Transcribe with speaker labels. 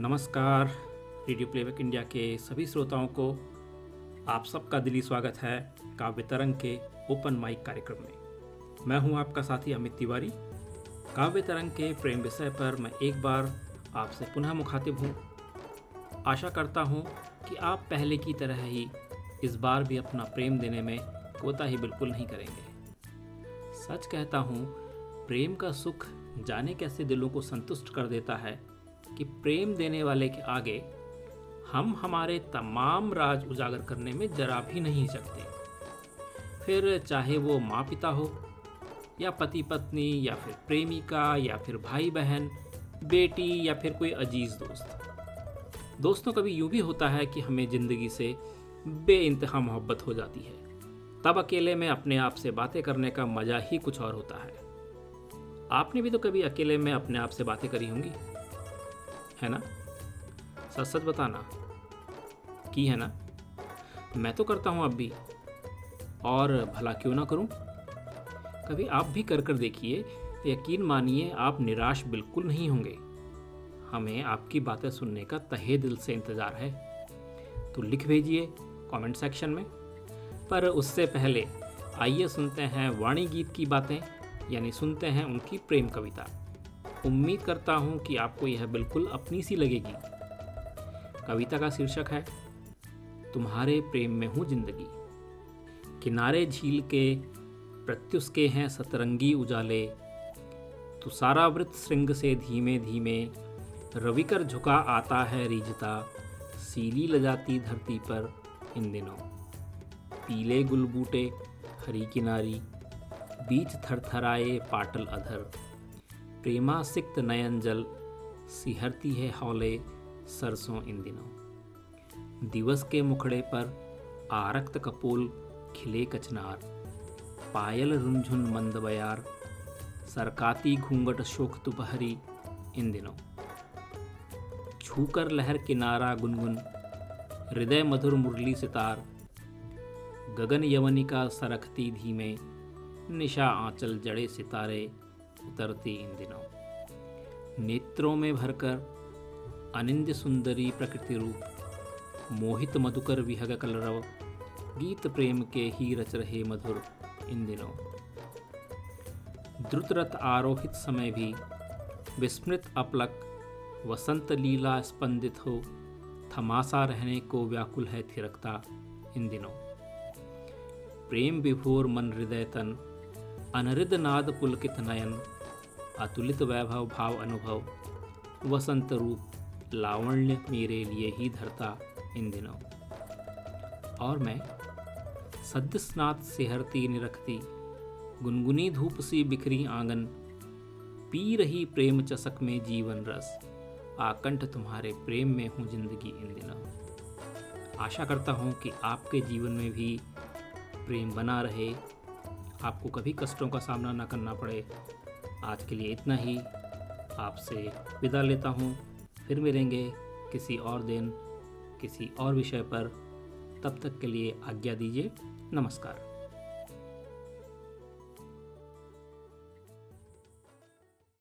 Speaker 1: नमस्कार, radio playback India के सभी श्रोताओं को आप सबका दिली स्वागत है काव्य तरंग के ओपन माइक कार्यक्रम में। मैं हूँ आपका साथी अमित तिवारी। काव्य तरंग के प्रेम विषय पर मैं एक बार आपसे पुनः मुखातिब हूँ। आशा करता हूँ कि आप पहले की तरह ही इस बार भी अपना प्रेम देने में कोता ही बिल्कुल नहीं करेंगे। सच कहता हूँ, प्रेम का सुख जाने कैसे दिलों को संतुष्ट कर देता है कि प्रेम देने वाले के आगे हम हमारे तमाम राज उजागर करने में जरा भी नहीं सकते फिर चाहे वो माँ पिता हो, या पति पत्नी या फिर प्रेमिका, या फिर भाई बहन बेटी, या फिर कोई अज़ीज़ दोस्त। दोस्तों, कभी यूँ भी होता है कि हमें ज़िंदगी से बे इंतहा मोहब्बत हो जाती है। तब अकेले में अपने आप से बातें करने का मज़ा ही कुछ और होता है। आपने भी तो कभी अकेले में अपने आप से बातें करी होंगी? है ना? सच सच बताना, की है ना? मैं तो करता हूँ अब भी, और भला क्यों ना करूँ? कभी आप भी कर कर देखिए, यकीन मानिए आप निराश बिल्कुल नहीं होंगे। हमें आपकी बातें सुनने का तहे दिल से इंतज़ार है। तो लिख भेजिए कमेंट सेक्शन में। पर उससे पहले आइए सुनते हैं वाणी गीत की बातें, यानी सुनते हैं उनकी प्रेम कविता। उम्मीद करता हूँ कि आपको यह बिल्कुल अपनी सी लगेगी। कविता का शीर्षक है, तुम्हारे प्रेम में हूँ ज़िंदगी। किनारे झील के प्रत्युष के हैं सतरंगी उजाले। तुषारावृत श्रृंग से धीमे धीमे रविकर झुका आता है रिझता। सीली लजाती धरती पर इन दिनों। पीले गुलबूटे, हरी किनारी, बीच थरथराए पाटल अधर। प्रेमा सिक्त नयन जल सिहरती है हौले सरसों इन दिनों। दिवस के मुखड़े पर आरक्त कपोल खिले कचनार। पायल रुंझुन मंद बयार, सरकाती घूंघट शोक दोपहरी इन दिनों। छूकर लहर किनारा गुनगुन, हृदय मधुर मुरली सितार। गगन यवनिका सरखती धीमे, निशा आंचल जड़े सितारे। उतरती इन दिनों। नेत्रों में भरकर अनिंद सुंदरी प्रकृति रूप, मोहित मधुकर विहग कलरव, गीत प्रेम के ही रच रहे मधुर इन दिनों। द्रुतरथ आरोहित समय भी विस्मृत अपलक, वसंत लीला स्पंदित हो थमासा रहने को व्याकुल है थिरकता इन दिनों। प्रेम विभोर मन हृदय तन अनरिद नाद पुलकित नयन, अतुलित वैभव, भाव अनुभव, वसंत रूप, लावण्य मेरे लिए ही धरता इन दिनों। और मैं सद्य स्नात सेहरती निरखती गुनगुनी धूप सी बिखरी आँगन, पी रही प्रेम चसक में जीवन रस, आकंठ तुम्हारे प्रेम में हूँ ज़िंदगी इन दिनों। आशा करता हूँ कि आपके जीवन में भी प्रेम बना रहे आपको कभी कष्टों का सामना ना करना पड़े। आज के लिए इतना ही। आपसे विदा लेता हूँ। फिर मिलेंगे किसी और दिन, किसी और विषय पर। तब तक के लिए आज्ञा दीजिए। नमस्कार।